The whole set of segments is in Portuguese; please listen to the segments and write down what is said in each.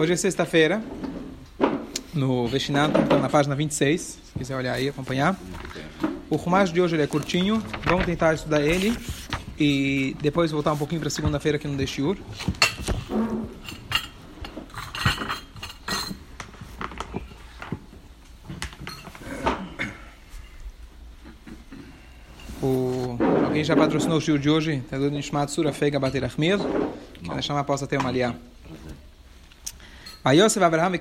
Hoje é sexta-feira, no Vestinato, então na página 26, se quiser olhar aí, acompanhar. O Rumash de hoje ele é curtinho, vamos tentar estudar ele e depois voltar um pouquinho para segunda-feira aqui no Deshiur. O... Alguém já patrocinou o shiur de hoje? Está do Nishmat Sura Feiga Bater Achmir. Que vai chamar possa ter uma aliá. Vayosef Avraham.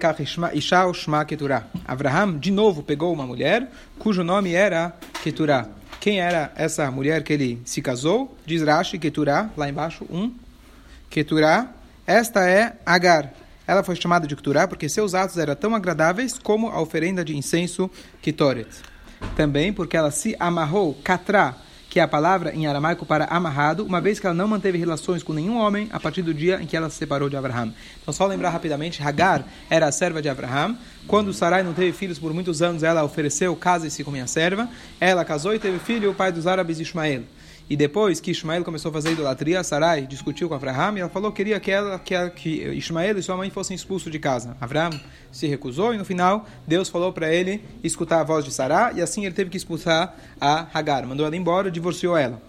Avraham, de novo, pegou uma mulher cujo nome era Keturah. Quem era essa mulher que ele se casou? Diz Rashi, Keturah, lá embaixo, um. Keturah, esta é Agar. Ela foi chamada de Keturah porque seus atos eram tão agradáveis como a oferenda de incenso Ketoret. Também porque ela se amarrou, Katra, que é a palavra em aramaico para amarrado, uma vez que ela não manteve relações com nenhum homem a partir do dia em que ela se separou de Abraham. Então, só lembrar rapidamente, Hagar era a serva de Abraham. Quando Sarai não teve filhos por muitos anos, ela ofereceu casa-se com minha serva. Ela casou e teve filho, o pai dos árabes, Ismael. E depois que Ismael começou a fazer idolatria, Sarai discutiu com Abraham e ela falou que queria que, ela, que, ela, que Ismael e sua mãe fossem expulsos de casa. Abraham se recusou e no final Deus falou para ele escutar a voz de Sarai e assim ele teve que expulsar a Hagar. Mandou ela embora, divorciou ela.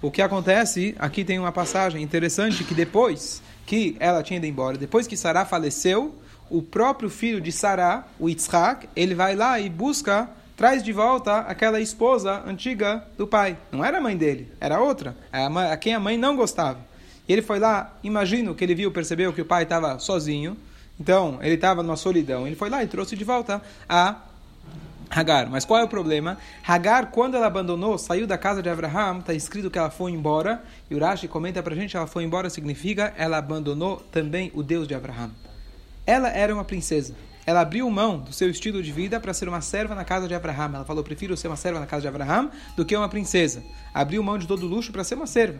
O que acontece, aqui tem uma passagem interessante que depois que ela tinha ido embora, depois que Sará faleceu, o próprio filho de Sará, o Yitzhak, ele vai lá e busca traz de volta aquela esposa antiga do pai. Não era a mãe dele, era outra, a, quem a mãe não gostava. E ele foi lá, imagino que ele viu, percebeu que o pai estava sozinho, então ele estava numa solidão. Ele foi lá e trouxe de volta a Hagar. Mas qual é o problema? Hagar, quando ela abandonou, saiu da casa de Abraham, está escrito que ela foi embora, e Urashi comenta para a gente, ela foi embora significa ela abandonou também o Deus de Abraham. Ela era uma princesa ela abriu mão do seu estilo de vida para ser uma serva na casa de Abraham. Ela falou: prefiro ser uma serva na casa de Abraham do que uma princesa. Abriu mão de todo o luxo para ser uma serva.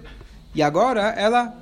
E agora ela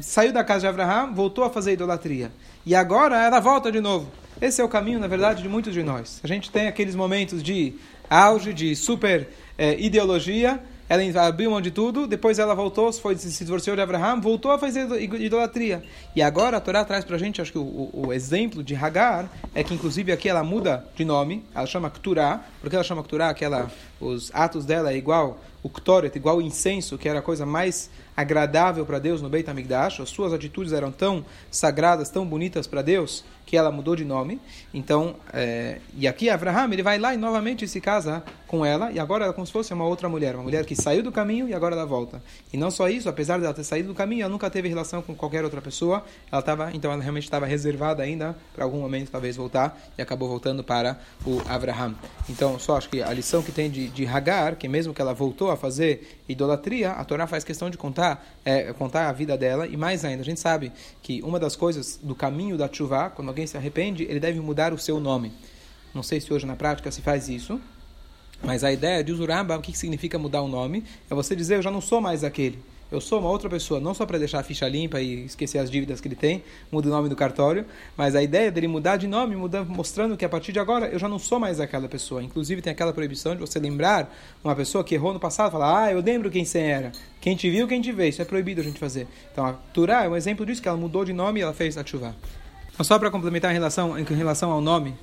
saiu da casa de Abraham, voltou a fazer idolatria. E agora ela volta de novo. Esse é o caminho, na verdade, de muitos de nós. A gente tem aqueles momentos de auge, de super eh, ideologia ela abriu mão de tudo, depois ela voltou, foi, se divorciou de Abraham, voltou a fazer idolatria. E agora a Torá traz para a gente, acho que o, o, exemplo de Hagar é que inclusive aqui ela muda de nome, ela chama Kturá, porque ela chama Kturá, que ela, os atos dela é igual o Ktoret, igual o incenso, que era a coisa mais agradável para Deus no Beit HaMikdash, as suas atitudes eram tão sagradas, tão bonitas para Deus, que ela mudou de nome. Então, é, e aqui Abraham, ele vai lá e novamente se casa com ela, e agora ela é como se fosse uma outra mulher, uma mulher que saiu do caminho e agora ela volta. E não só isso, apesar de ela ter saído do caminho, ela nunca teve relação com qualquer outra pessoa, ela estava, então ela realmente estava reservada ainda para algum momento talvez voltar, e acabou voltando para o Abraham. Então, só acho que a lição que tem de, de Hagar, que mesmo que ela voltou a fazer idolatria, a Torá faz questão de contar, é, contar a vida dela, e mais ainda, a gente sabe que uma das coisas do caminho da chuva, quando alguém se arrepende, ele deve mudar o seu nome. Não sei se hoje na prática se faz isso, mas a ideia de Uzuraba, o que significa mudar o nome? É você dizer, eu já não sou mais aquele. Eu sou uma outra pessoa, não só para deixar a ficha limpa e esquecer as dívidas que ele tem, muda o nome do cartório, mas a ideia dele mudar de nome, mudando, mostrando que a partir de agora eu já não sou mais aquela pessoa. Inclusive tem aquela proibição de você lembrar uma pessoa que errou no passado, falar, ah, eu lembro quem você era. Quem te viu, quem te vê. Isso é proibido a gente fazer. Então a Turá é um exemplo disso, que ela mudou de nome e ela fez a chuva. Só para complementar em relação, em relação ao nome,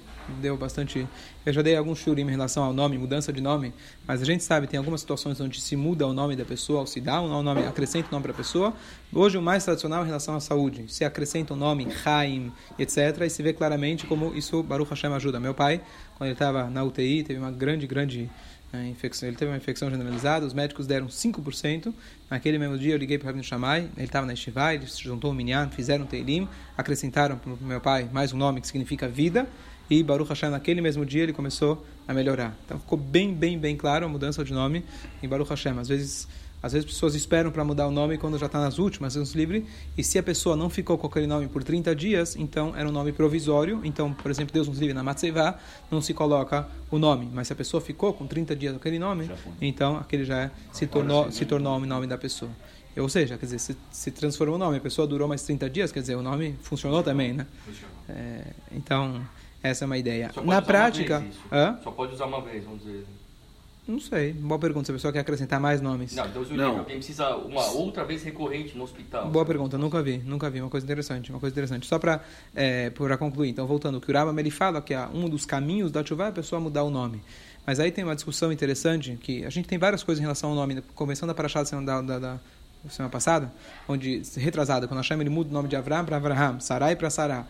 deu bastante. Eu já dei alguns shurim em relação ao nome, mudança de nome, mas a gente sabe tem algumas situações onde se muda o nome da pessoa, ou se dá um nome, acrescenta o nome para a pessoa. Hoje o mais tradicional em relação à saúde, se acrescenta um nome, Haim, etc. E se vê claramente como isso Baruch Hashem ajuda. Meu pai, quando ele estava na UTI, teve uma grande, grande né, infecção. Ele teve uma infecção generalizada, os médicos deram 5%. Naquele mesmo dia eu liguei para o Rabino Shammai, ele estava na Estivai, ele se juntou ao Minyan, fizeram um Teilim, acrescentaram para o meu pai mais um nome que significa vida, e Baruch Hashem naquele mesmo dia ele começou a melhorar. Então ficou bem, bem, bem claro a mudança de nome em Baruch Hashem. Às vezes às vezes pessoas esperam para mudar o nome quando já está nas últimas Deus livre, e se a pessoa não ficou com aquele nome por 30 dias, então era um nome provisório. Então, por exemplo, Deus nos livre na Matsevá, não se coloca o nome. Mas se a pessoa ficou com 30 dias com aquele nome, então aquele já é, se tornou, se tornou o nome da pessoa. Ou seja, quer dizer, se, se transformou o nome, a pessoa durou mais 30 dias, quer dizer, o nome funcionou também, né? É, então, essa é uma ideia. Na prática. Só pode usar uma vez, vamos dizer. Não sei. Boa pergunta. Se a pessoa quer acrescentar mais nomes. Não, Deus o Não. Alguém precisa uma outra vez recorrente no hospital. Boa pergunta, nunca vi, nunca vi. Uma coisa interessante, uma coisa interessante. Só para é, para concluir, então voltando, o que o Rambam ele fala que é um dos caminhos da chuva é a pessoa mudar o nome. Mas aí tem uma discussão interessante que a gente tem várias coisas em relação ao nome. Começando a paraxá da semana, da, da, da semana passada, onde retrasada, quando Hashem ele muda o nome de Avram para Avraham, Sarai para Sarah.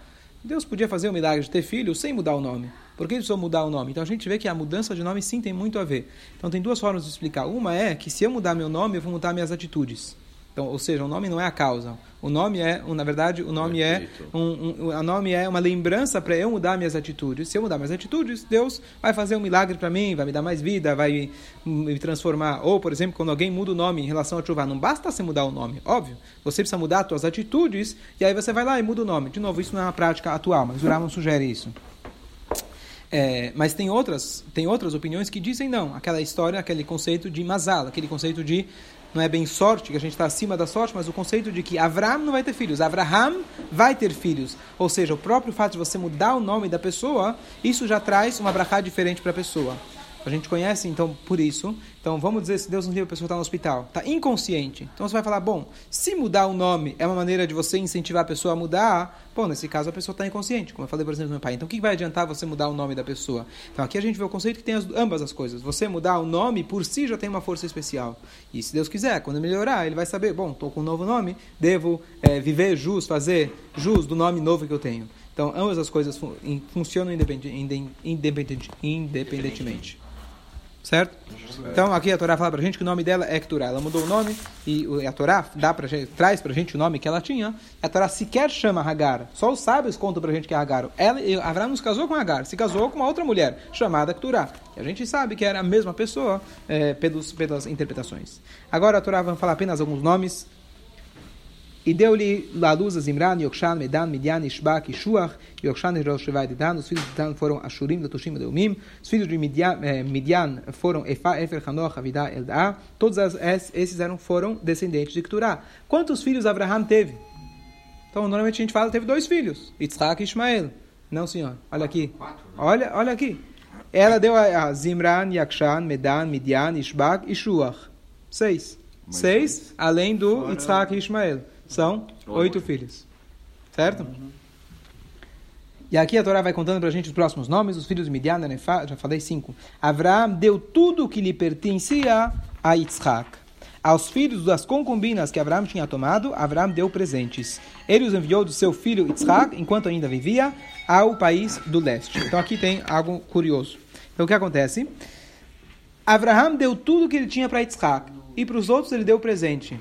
Deus podia fazer o milagre de ter filho sem mudar o nome. Por que precisou mudar o nome? Então a gente vê que a mudança de nome sim tem muito a ver. Então tem duas formas de explicar. Uma é que se eu mudar meu nome, eu vou mudar minhas atitudes. Então, ou seja, o nome não é a causa. O nome é, na verdade, o nome é um, um, o nome é uma lembrança para eu mudar minhas atitudes. Se eu mudar minhas atitudes, Deus vai fazer um milagre para mim, vai me dar mais vida, vai me transformar. Ou, por exemplo, quando alguém muda o nome em relação a chuva, não basta você mudar o nome, óbvio. Você precisa mudar as suas atitudes e aí você vai lá e muda o nome. De novo, isso não é uma prática atual, mas o Rambam sugere isso. É, mas tem outras, tem outras opiniões que dizem não. Aquela história, aquele conceito de mazal, aquele conceito de não é bem sorte, que a gente está acima da sorte, mas o conceito de que Avram não vai ter filhos, Avraham vai ter filhos. Ou seja, o próprio fato de você mudar o nome da pessoa, isso já traz uma brachá diferente para a pessoa. A gente conhece, então, por isso. Então, vamos dizer, se Deus nos livre, a pessoa está no hospital, está inconsciente. Então, você vai falar, bom, se mudar o nome é uma maneira de você incentivar a pessoa a mudar, bom, nesse caso, a pessoa está inconsciente, como eu falei, por exemplo, do meu pai. Então, o que vai adiantar você mudar o nome da pessoa? Então, aqui a gente vê o conceito que tem as, ambas as coisas. Você mudar o nome, por si, já tem uma força especial. E, se Deus quiser, quando melhorar, ele vai saber, bom, estou com um novo nome, devo eh, viver jus, fazer jus do nome novo que eu tenho. Então, ambas as coisas fun funcionam independe- inde- independente- independentemente. Certo? Então aqui a Torá fala pra gente que o nome dela é Keturah. Ela mudou o nome e a Torá dá pra gente, traz pra gente o nome que ela tinha. A Torá sequer chama Hagar. Só os sábios contam pra gente que é Hagar. Ela, e Abraão nos casou com Hagar, se casou com uma outra mulher chamada Keturah. E a gente sabe que era a mesma pessoa eh, pelos, pelas interpretações. Agora a Torá vai falar apenas alguns nomes. E deu-lhe à luz a Zimran, Yokshan, Medan, Midian, Ishbak, Ishuach, Yokshan, Israel, Shevai, Dedan. Os filhos de Dan foram Ashurim, Letushim e Deumim. Os filhos de Midian, eh, Midian foram Efa, Efer, Hanoch, Avidah, Eldá. Todos as- es- esses eram, foram descendentes de Keturah. Quantos filhos Abraham teve? Então, normalmente a gente fala teve dois filhos, Yitzhak e Ismael. Não, senhor. Olha aqui. Olha, olha aqui. Ela deu a, a Zimran, Yakshan, Medan, Midian, Ishbak e Shuach. Seis. Seis, além do Fora- Yitzhak e Ismael. São oito filhos. Certo? E aqui a Torá vai contando para a gente os próximos nomes. Os filhos de Midian, Nefa, já falei cinco. Avraham deu tudo o que lhe pertencia a Yitzhak. Aos filhos das concubinas que Abraão tinha tomado, Abraão deu presentes. Ele os enviou do seu filho Yitzhak, enquanto ainda vivia, ao país do leste. Então aqui tem algo curioso. Então o que acontece? Abraão deu tudo que ele tinha para Yitzhak. E para os outros ele deu presente.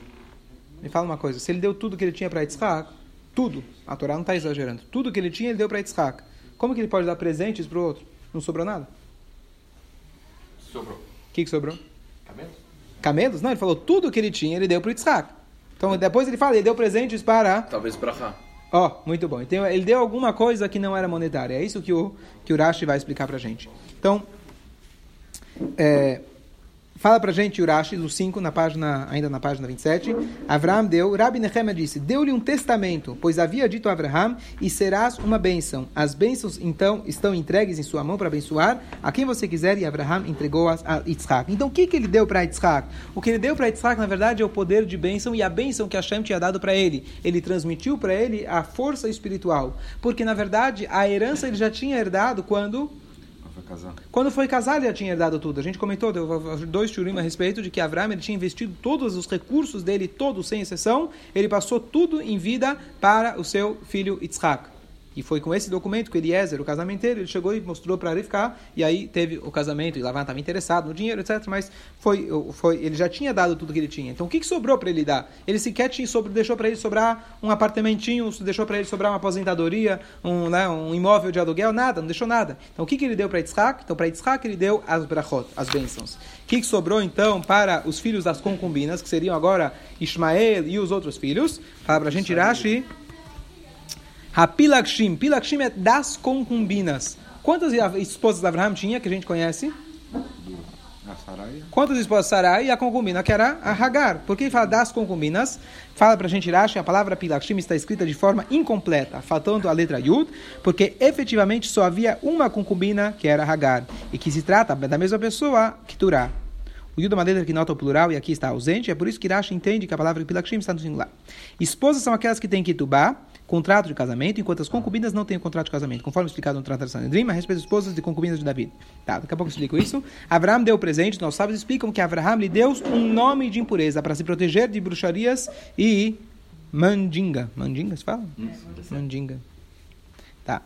Me fala uma coisa, se ele deu tudo que ele tinha para Yitzhak, tudo, a Torá não está exagerando, tudo que ele tinha ele deu para Yitzhak. Como que ele pode dar presentes para o outro? Não sobrou nada? Sobrou. O que, que sobrou? Cabelo? Camelos? Não, ele falou tudo que ele tinha ele deu para Yitzhak. Então depois ele fala, ele deu presentes para... Talvez pra cá. Ó, muito bom. Então ele deu alguma coisa que não era monetária. É isso que o, que o Rashi vai explicar para gente. Então, é, fala para gente o Rashi, no 5, na página, ainda na página 27. Avraham deu, Rabi Nehemia disse, deu-lhe um testamento, pois havia dito a Avraham, e serás uma bênção. As bênçãos, então, estão entregues em sua mão para abençoar a quem você quiser, e Avraham entregou-as a Yitzhak. Então, o que, que ele deu para Yitzhak? O que ele deu para Yitzhak, na verdade, é o poder de bênção e a bênção que Hashem tinha dado para ele. Ele transmitiu para ele a força espiritual. Porque, na verdade, a herança ele já tinha herdado quando... Casar. Quando foi casar, ele já tinha herdado tudo. A gente comentou, deu dois churim a respeito de que Abraão ele tinha investido todos os recursos dele, todos sem exceção, ele passou tudo em vida para o seu filho Yitzhak. E foi com esse documento que Eliezer, o casamenteiro, ele chegou e mostrou para Rivka, e aí teve o casamento, e Lavan estava interessado no dinheiro, etc. Mas foi, foi, ele já tinha dado tudo que ele tinha. Então o que, que sobrou para ele dar? Ele sequer tinha, sobre, deixou para ele sobrar um apartamentinho, deixou para ele sobrar uma aposentadoria, um, né, um imóvel de aluguel, nada, não deixou nada. Então o que, que ele deu para Yitzhak? Então para Yitzhak ele deu as brachot, as bênçãos. O que, que sobrou então para os filhos das concubinas, que seriam agora Ismael e os outros filhos? Fala para a gente Rashi. Rapilakshim. Pilakshim é das concubinas. Quantas esposas de Abraham tinha que a gente conhece? A. Quantas esposas Sarai e a concubina, que era a Hagar. Por que fala das concubinas? Fala pra gente Rashi, a palavra Pilakshim está escrita de forma incompleta, faltando a letra Yud, porque efetivamente só havia uma concubina, que era Hagar, e que se trata da mesma pessoa, Keturah. O Yuda Madeira que nota o plural e aqui está ausente, é por isso que Rashi entende que a palavra Pilakshim está no singular. Esposas são aquelas que têm que Ketubá, contrato de casamento, enquanto as concubinas não têm contrato de casamento, conforme explicado no Tratado de Sanedrim, a respeito das esposas de concubinas de David. Tá, daqui a pouco eu explico isso. Abraão deu presente, nós sábios explicam que Abraão lhe deu um nome de impureza para se proteger de bruxarias e mandinga. Mandinga, se fala? Mandinga. Tá.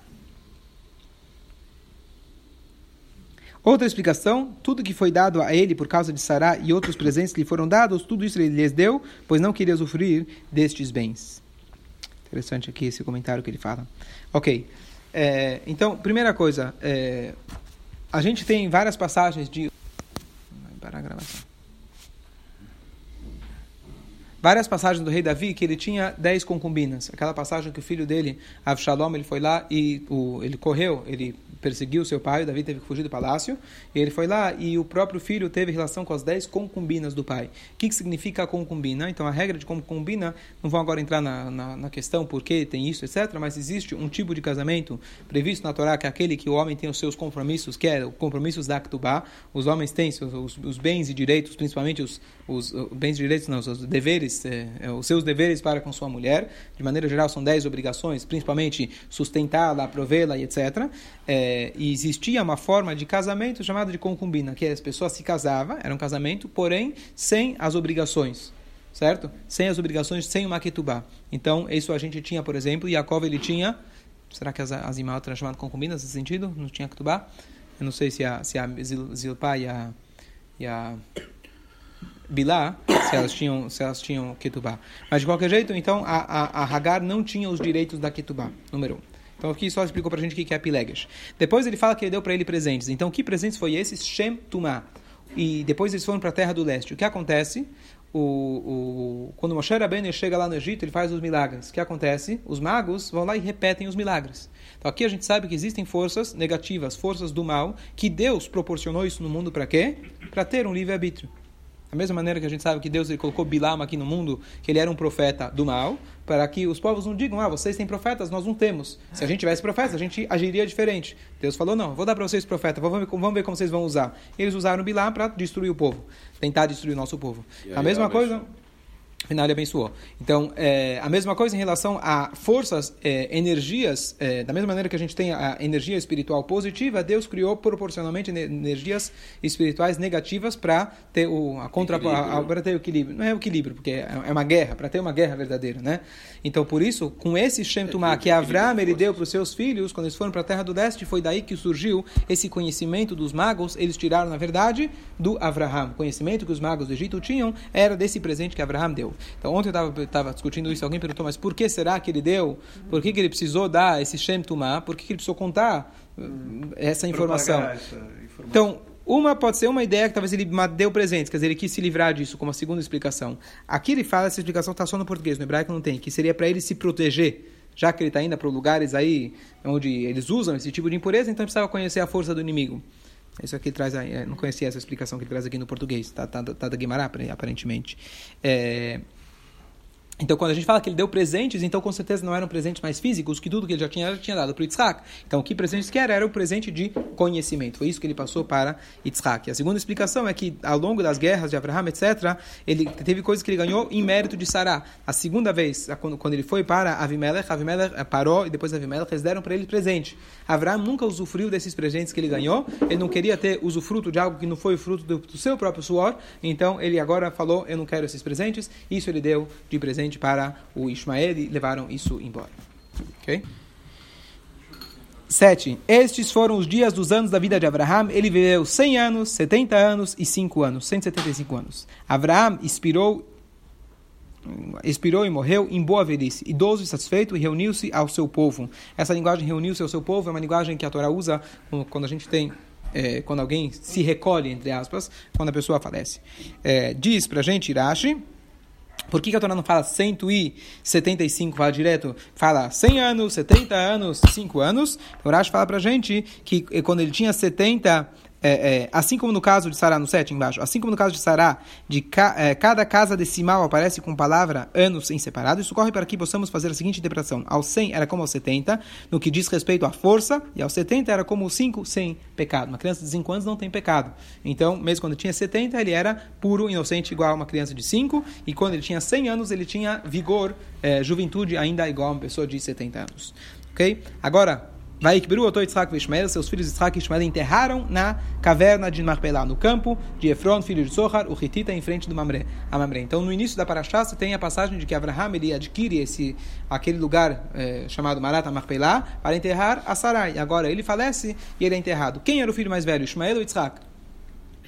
Outra explicação, tudo que foi dado a ele por causa de Sará e outros presentes que lhe foram dados, tudo isso ele lhes deu, pois não queria usufruir destes bens. Interessante aqui esse comentário que ele fala. Ok. É, então, primeira coisa, é, a gente tem várias passagens de. Vai parar a gravação. Várias passagens do rei Davi que ele tinha dez concubinas. Aquela passagem que o filho dele, Avshalom, ele foi lá e o, ele correu, ele perseguiu seu pai, Davi teve que fugir do palácio, e ele foi lá e o próprio filho teve relação com as dez concubinas do pai. O que, que significa concubina? Então, a regra de concubina, não vou agora entrar na, na, na questão por que tem isso, etc., mas existe um tipo de casamento previsto na Torá, que é aquele que o homem tem os seus compromissos, que é os compromissos da Aktubá, os homens têm os, os, os bens e direitos, principalmente os, os, bens e direitos, não, os deveres, é, é, os seus deveres para com sua mulher, de maneira geral são dez obrigações, principalmente sustentá-la, provê-la e etc., é, e existia uma forma de casamento chamada de concubina, que as pessoas se casavam, era um casamento, porém sem as obrigações, certo? Sem as obrigações, sem o maquetubá. Então, isso a gente tinha, por exemplo, Yaakov ele tinha, será que as, as imagens eram chamadas concubinas nesse sentido? Não tinha ketubá? Eu não sei se a, se a Zilpá e a, e a Bilá, se elas tinham, se elas tinham ketubá. Mas de qualquer jeito, então, a, a, a Hagar não tinha os direitos da ketubá, número um. Então aqui só explicou para a gente o que é a Pilegas. Depois ele fala que ele deu para ele presentes. Então que presentes foi esses? Shem Tumá. E depois eles foram para a terra do leste. O que acontece? O, o, quando Moshe Rabbeinu chega lá no Egito, ele faz os milagres. O que acontece? Os magos vão lá e repetem os milagres. Então aqui a gente sabe que existem forças negativas, forças do mal, que Deus proporcionou isso no mundo para quê? Para ter um livre-arbítrio. Da mesma maneira que a gente sabe que Deus colocou Bilam aqui no mundo, que ele era um profeta do mal, para que os povos não digam, ah, vocês têm profetas, nós não temos. Se a gente tivesse profetas, a gente agiria diferente. Deus falou, não, vou dar para vocês profeta, vamos ver, vamos ver como vocês vão usar. Eles usaram Bilam para destruir o povo, tentar destruir o nosso povo. A mesma coisa... Afinal, ele abençoou. Então, é, a mesma coisa em relação a forças, é, energias, é, da mesma maneira que a gente tem a energia espiritual positiva, Deus criou proporcionalmente energias espirituais negativas para ter o, a contra, para ter o equilíbrio. Não é o equilíbrio, porque é, é uma guerra, para ter uma guerra verdadeira, né? Então, por isso, com esse Shem Tumah que Avram ele deu para os seus filhos, quando eles foram para a terra do leste, foi daí que surgiu esse conhecimento dos magos. Eles tiraram, na verdade, do Avraham. O conhecimento que os magos do Egito tinham era desse presente que Avraham deu. Então, ontem eu estava discutindo isso, alguém perguntou, mas por que será que ele deu? Por que, que ele precisou dar esse Shem Tumah? Por que, que ele precisou contar hum, essa informação? essa informação? Então, uma pode ser uma ideia que talvez ele deu presentes, quer dizer, ele quis se livrar disso, como a segunda explicação. Aqui ele fala, essa explicação está só no português, no hebraico não tem, que seria para ele se proteger, já que ele está indo para lugares aí onde eles usam esse tipo de impureza, então ele precisava conhecer a força do inimigo. Isso aqui traz, aí, não conhecia essa explicação que ele traz aqui no português, tá, tá, tá da Guimarães, aparentemente. É, então, quando a gente fala que ele deu presentes, então com certeza não eram presentes mais físicos, que tudo que ele já tinha, já tinha dado para Yitzhak. Então, que presentes que era? Era o presente de conhecimento. Foi isso que ele passou para Yitzhak. A segunda explicação é que, ao longo das guerras de Abraham, etc., ele teve coisas que ele ganhou em mérito de Sará. A segunda vez, quando, ele foi para Avimelech, Avimelech eh, parou e depois Avimelech, eles deram para ele presente. Abraham nunca usufruiu desses presentes que ele ganhou, ele não queria ter usufruto de algo que não foi fruto do seu próprio suor, então ele agora falou, eu não quero esses presentes, isso ele deu de presente para o Ismael e levaram isso embora. Ok? 7. Estes foram os dias dos anos da vida de Abraham. Ele viveu 100 anos, 70 anos e 5 anos, 175 anos. Abraham expirou, expirou e morreu em boa velhice, idoso e satisfeito, e reuniu-se ao seu povo. Essa linguagem reuniu-se ao seu povo é uma linguagem que a Torá usa quando a gente tem é, quando alguém se recolhe, entre aspas, quando a pessoa falece. É, diz para a gente, Irashi, por que, que a Torá não fala 175, fala direto? Fala 100 anos, 70 anos, 5 anos. O Rashi fala pra gente que quando ele tinha 70 é, é, assim como no caso de Sará, no 7 embaixo, assim como no caso de Sará, de ca, é, cada casa decimal aparece com palavra anos em separado, isso corre para que possamos fazer a seguinte interpretação. Ao 100 era como ao 70, no que diz respeito à força, e ao 70 era como o 5 sem pecado. Uma criança de 5 anos não tem pecado. Então, mesmo quando tinha 70, ele era puro, inocente, igual a uma criança de 5, e quando ele tinha 100 anos, ele tinha vigor, é, juventude ainda igual a uma pessoa de 70 anos. Ok? Agora, Vai que Beru, Yitzhak e Ishmael, seus filhos Yitzhak e Ishmael enterraram na caverna de Marpelá, no campo de Efron, filho de Sohar, o Hitita, em frente do Mamre, a Mamre. Então, no início da Parashá, você tem a passagem de que Abraham ele adquire esse, aquele lugar é, chamado Marata Marpelá para enterrar a Sarai. Agora, ele falece e ele é enterrado. Quem era o filho mais velho, Ishmael ou Yitzhak?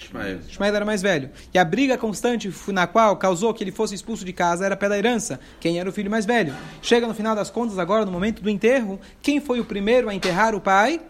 Ismael. Ismael era mais velho. E a briga constante na qual causou que ele fosse expulso de casa era pela herança. Quem era o filho mais velho? Chega no final das contas, agora, no momento do enterro, quem foi o primeiro a enterrar o pai?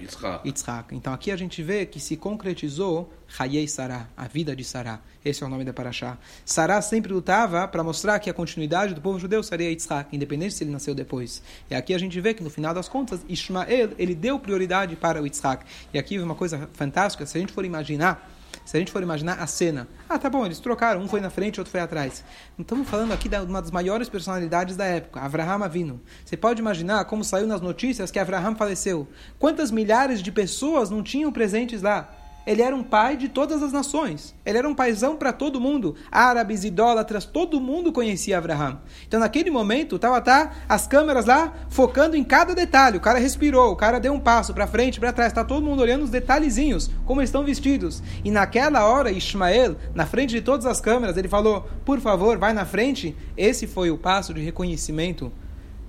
Yitzhak. Yitzhak. Então aqui a gente vê que se concretizou Hayei Sará, a vida de Sará. Esse é o nome da Parashá. Sará sempre lutava para mostrar que a continuidade do povo judeu seria Yitzhak, independente se ele nasceu depois. E aqui a gente vê que no final das contas, Ismael, ele deu prioridade para o Yitzhak. E aqui uma coisa fantástica, se a gente for imaginar, se a gente for imaginar a cena, ah, tá bom, eles trocaram, um foi na frente, outro foi atrás. Então, falando aqui de uma das maiores personalidades da época, Avraham Avinu. Você pode imaginar como saiu nas notícias que Avraham faleceu. Quantas milhares de pessoas não tinham presentes lá? Ele era um pai de todas as nações. Ele era um paizão para todo mundo. Árabes, idólatras, todo mundo conhecia Abraham. Então, naquele momento, estava tá, as câmeras lá focando em cada detalhe. O cara respirou, o cara deu um passo para frente, para trás. Está todo mundo olhando os detalhezinhos, como estão vestidos. E naquela hora, Ismael, na frente de todas as câmeras, ele falou: Por favor, vai na frente. Esse foi o passo de reconhecimento.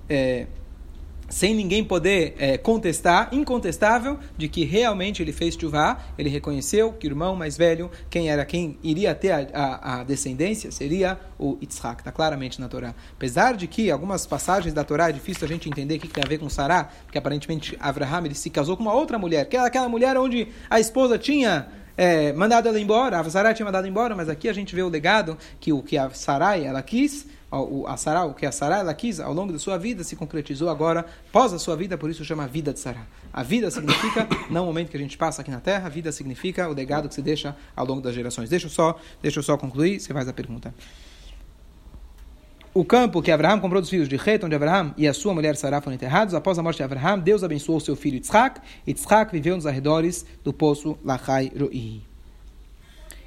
É, sem ninguém poder é, contestar, incontestável, de que realmente ele fez chuvá, ele reconheceu que o irmão mais velho, quem era quem iria ter a, a, a descendência, seria o Yitzhak, está claramente na Torá. Apesar de que algumas passagens da Torá é difícil a gente entender o que, que tem a ver com Sará, porque aparentemente Abraham ele se casou com uma outra mulher, que era aquela mulher onde a esposa tinha é, mandado ela embora, a Sarai tinha mandado embora, mas aqui a gente vê o legado que o que a Sarai ela quis a Sará, o que a Sará ela quis ao longo da sua vida se concretizou agora pós a sua vida, por isso chama vida de Sará. A vida significa não o momento que a gente passa aqui na Terra, a vida significa o legado que se deixa ao longo das gerações. Deixa eu só, deixa eu só concluir, você faz a pergunta. O campo que Abraão comprou dos filhos de Het, onde Abraão e a sua mulher Sará foram enterrados, após a morte de Abraão, Deus abençoou seu filho Yitzhak, e Yitzhak viveu nos arredores do poço Lachai Roi.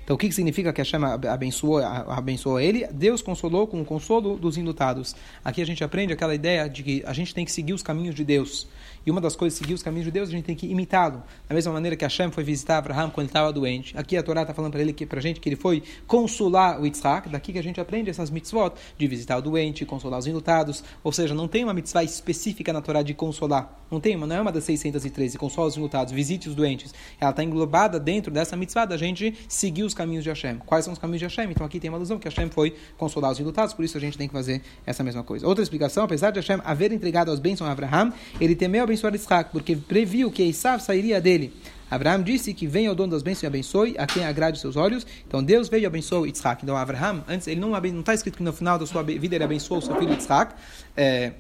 Então, o que, significa que Hashem abençoou, abençoou ele? Deus consolou com o consolo dos indutados. Aqui a gente aprende aquela ideia de que a gente tem que seguir os caminhos de Deus. E uma das coisas, seguir os caminhos de Deus, a gente tem que imitá-lo. Da mesma maneira que Hashem foi visitar Abraham quando ele estava doente. Aqui a Torá está falando para ele gente que ele foi consolar o Yitzhak. Daqui que a gente aprende essas mitzvot de visitar o doente, consolar os indutados. Ou seja, não tem uma mitzvah específica na Torá de consolar. Não tem uma, não é uma das 613. Consola os indutados, visite os doentes. Ela está englobada dentro dessa mitzvah da gente seguir os caminhos de Hashem. Quais são os caminhos de Hashem? Então aqui tem uma alusão que Hashem foi consolar os indutados, por isso a gente tem que fazer essa mesma coisa. Outra explicação, apesar de Hashem haver entregado as bênçãos a Abraham, ele temeu abençoar Isaac, porque previu que Esav sairia dele. Abraão disse que venha o dono das bênçãos e abençoe a quem agrade seus olhos. Então Deus veio e abençoou Yitzhak. Então Abraão, antes, ele não está escrito que no final da sua vida ele abençoou o seu filho Yitzhak. É,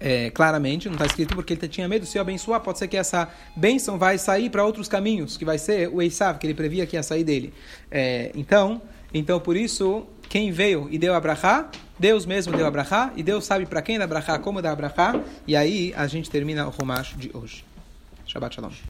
é, claramente, não está escrito porque ele tinha medo, se eu abençoar, pode ser que essa bênção vai sair para outros caminhos, que vai ser o Esav, que ele previa que ia sair dele. É, então, então, por isso, quem veio e deu a brachá, Deus mesmo deu a brachá, e Deus sabe para quem dar a brachá, como dar a brachá, e aí a gente termina o Romash de hoje. Shabbat Shalom.